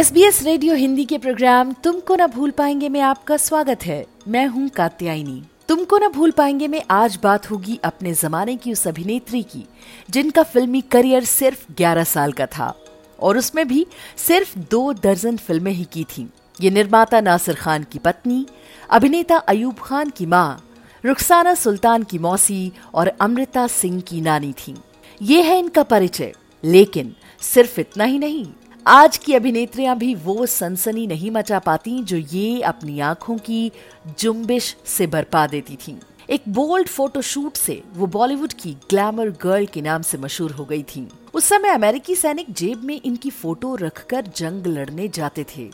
S B S radio Hindi के programme तुमको न भूल पाएँगे में आपका स्वागत है। मैं हूँ कात्यायनी। तुमको न भूल पाएँगे में आज बात होगी अपने जमाने की उस अभिनेत्री की, जिनका फिल्मी करियर सिर्फ़ 11 साल का था। और उसमें भी सिर्फ़ दो दर्जन फ़िल्में ही की थी। ये निर्माता नासिर खान की पत्नी, अभिनेता अयूब खान की माँ, रुखसाना सुल्तान की मौसी और अमृता सिंह की नानी थी। ये है इनका परिचय, लेकिन सिर्फ़ इतना ही नहीं आज की अभिनेत्रियाँ भी वो सनसनी नहीं मचा पाती जो ये अपनी आँखों की जुम्बिश से बरपा देती थीं। एक बोल्ड फोटोशूट से वो बॉलीवुड की ग्लैमर गर्ल के नाम से मशहूर हो गई थीं। उस समय अमेरिकी सैनिक जेब में इनकी फ़ोटो रखकर जंग लड़ने जाते थे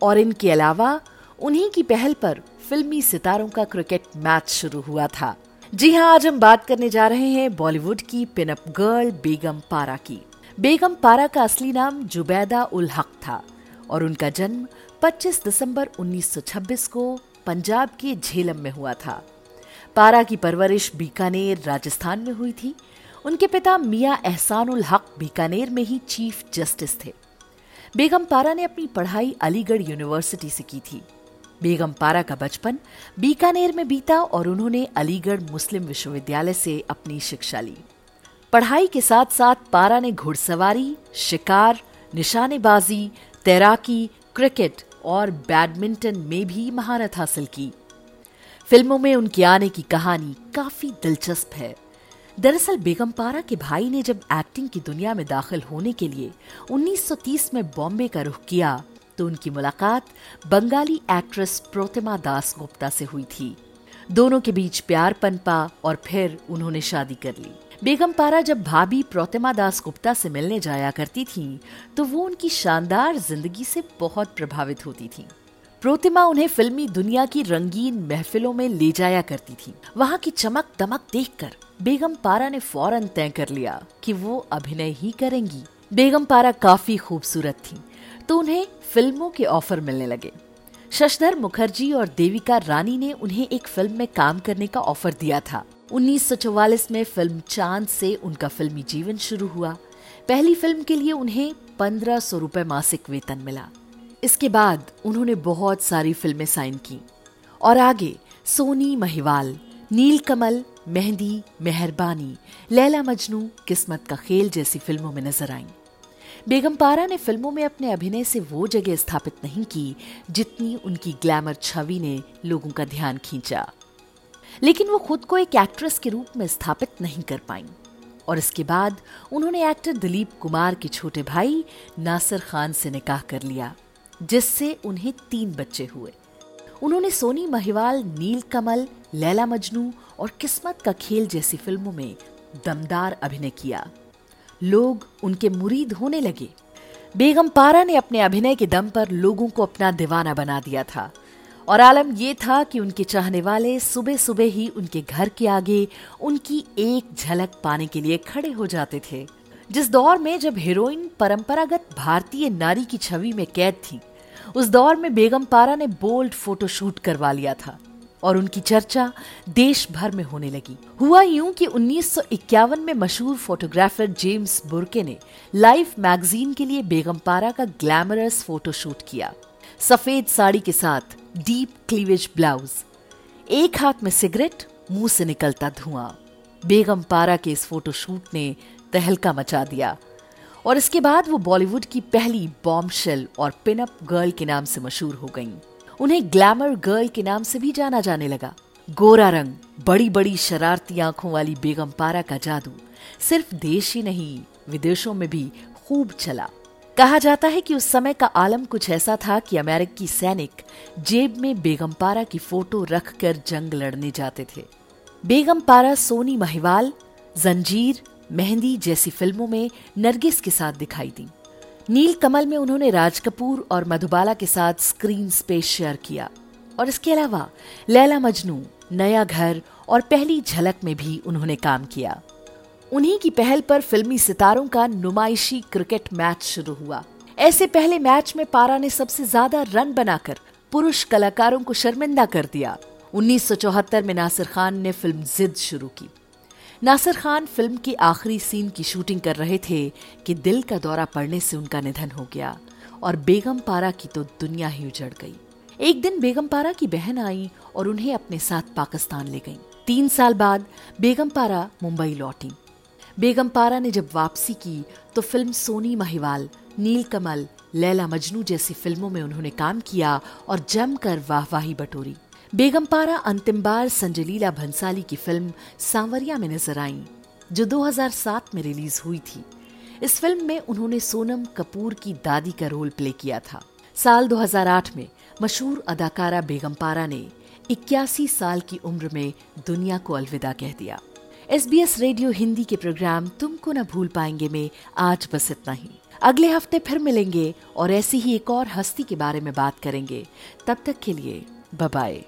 और इनके अलावा उन्हीं की पहल पर फिल्मी सितारों का क्रिकेट मैच शुरू हुआ था जी हाँ आज हम बात करने जा रहे हैं बॉलीवुड की पिनअप गर्ल बेगम पारा की बेगम पारा का असली नाम जुबैदा उल हक था और उनका जन्म 25 दिसंबर 1926 को पंजाब के झेलम में हुआ था। पारा की परवरिश बीकानेर राजस्थान में हुई थी। उनके पिता मियाँ एहसान उल हक बीकानेर में ही चीफ जस्टिस थे। बेगम पारा ने अपनी पढ़ाई अलीगढ़ यूनिवर्सिटी से की थी। बेगम पारा का बचपन बीकानेर में बीता और उन्होंने अलीगढ़ मुस्लिम विश्वविद्यालय से अपनी शिक्षा ली। पढ़ाई के साथ साथ पारा ने घुड़सवारी, शिकार, निशानेबाजी, तैराकी, क्रिकेट और बैडमिंटन में भी महारत हासिल की। फ़िल्मों में उनके आने की कहानी काफ़ी दिलचस्प है। दरअसल बेगम पारा के भाई ने जब एक्टिंग की दुनिया में दाखिल होने के लिए 1930 में बॉम्बे का रुख किया तो उनकी मुलाकात बंगाली एक्ट्रेस प्रोतिमा दास गुप्ता से हुई थी। दोनों के बीच प्यार पनपा और फिर उन्होंने शादी कर ली। बेगम पारा जब भाभी प्रोतिमा दास गुप्ता से मिलने जाया करती थी तो वो उनकी शानदार ज़िंदगी से बहुत प्रभावित होती थी। प्रोतिमा उन्हें फिल्मी दुनिया की रंगीन महफिलों में ले जाया करती थी। वहाँ की चमक दमक देखकर बेगम पारा ने फ़ौरन तय कर लिया कि वो अभिनय ही करेंगी। बेगम पारा काफ़ी खूबसूरत थी तो उन्हें फ़िल्मों के ऑफ़र मिलने लगे। शशधर मुखर्जी और देविका रानी ने उन्हें एक फ़िल्म में काम करने का ऑफ़र दिया था। 1944 में फ़िल्म चाँद से उनका फिल्मी जीवन शुरू हुआ। पहली फ़िल्म के लिए उन्हें पंद्रह सौ रूपए मासिक वेतन मिला। इसके बाद उन्होंने बहुत सारी फ़िल्में साइन की। और आगे, सोनी महिवाल, नीलकमल, मेहंदी, मेहरबानी, लैला मजनू, किस्मत का खेल जैसी फ़िल्मों में नज़र आईं। बेगम पारा ने फ़िल्मों में अपने अभिनय से वो जगह स्थापित नहीं की जितनी उनकी ग्लैमर छवि ने लोगों का ध्यान खींचा। लेकिन वो खुद को एक एक्ट्रेस के रूप में स्थापित नहीं कर पाई। और इसके बाद उन्होंने एक्टर दिलीप कुमार के छोटे भाई नासिर खान से निकाह कर लिया, जिससे उन्हें तीन बच्चे हुए। उन्होंने सोनी महिवाल, नील कमल, लैला मजनू और किस्मत का खेल जैसी फ़िल्मों में दमदार अभिनय किया। लोग उनके मुरीद होने लगे। बेगम पारा ने अपने अभिनय के दम पर लोगों को अपना दीवाना बना दिया था। और आलम यह था कि उनके चाहने वाले सुबह सुबह ही उनके घर के आगे उनकी एक झलक पाने के लिए खड़े हो जाते थे। जिस दौर में जब हीरोइन परंपरागत भारतीय नारी की छवि में कैद थी, उस दौर में बेगम पारा ने बोल्ड फोटोशूट करवा लिया था और उनकी चर्चा देश भर में होने लगी। हुआ यूँ कि 1951 में मशहूर फोटोग्राफर जेम्स बुर्के ने लाइफ मैगजीन के लिए बेगम पारा का ग्लैमरस फोटोशूट किया। सफ़ेद साड़ी के साथ डीप क्लीवेज ब्लाउज एक हाथ में सिगरेट मुँह से निकलता धुआँ। बेगम पारा के इस फोटोशूट ने तहलका मचा दिया। और इसके बाद वो बॉलीवुड की पहली बॉम्बशेल और पिनअप गर्ल के नाम से मशहूर हो गईं। उन्हें ग्लैमर गर्ल के नाम से भी जाना जाने लगा। गोरा रंग बड़ी बड़ी शरारती आँखों वाली बेगम पारा का जादू सिर्फ़ देश ही नहीं, विदेशों में भी खूब चला। कहा जाता है कि उस समय का आलम कुछ ऐसा था कि अमेरिकी सैनिक जेब में बेगम पारा की फ़ोटो रखकर जंग लड़ने जाते थे। बेगम पारा सोनी महिवाल, जंजीर, मेहंदी जैसी फ़िल्मों में नरगिस के साथ दिखाई दी। नील कमल में उन्होंने राज कपूर और मधुबाला के साथ स्क्रीन स्पेस शेयर किया। और इसके अलावा लैला मजनू, नया घर और पहली झलक में भी उन्होंने काम किया। उन्हीं की पहल पर फिल्मी सितारों का नुमाइशी क्रिकेट मैच शुरू हुआ। ऐसे पहले मैच में पारा ने सबसे ज़्यादा रन बनाकर पुरुष कलाकारों को शर्मिंदा कर दिया। 1974 में नासिर खान ने फ़िल्म जिद शुरू की। नासिर खान फ़िल्म के आखिरी सीन की शूटिंग कर रहे थे कि दिल का दौरा पड़ने से उनका निधन हो गया और बेगम पारा की तो दुनिया ही उजड़ गई। एक दिन बेगम पारा की बहन आई और उन्हें अपने साथ पाकिस्तान ले गई। तीन साल बाद बेगम पारा मुंबई लौटी। बेगम पारा ने जब वापसी की तो फ़िल्म सोनी महिवाल नील कमल लैला मजनू जैसी फ़िल्मों में उन्होंने काम किया और जमकर वाहवाही बटोरी। बेगम पारा अंतिम बार संजलीला भंसाली की फ़िल्म सांवरिया में नज़र आई, जो 2007 में रिलीज़ हुई थी। इस फ़िल्म में उन्होंने सोनम कपूर की दादी का रोल प्ले किया था। साल 2008 में मशहूर अदाकारा बेगम पारा ने इक्यासी साल की उम्र में दुनिया को अलविदा कह दिया। S B S radio Hindi के प्रोग्राम तुमको ना भूल पाएँगे में आज बस इतना ही। अगले हफ़्ते फिर मिलेंगे और ऐसी ही एक और हस्ती के बारे में बात करेंगे। तब तक के लिए बाय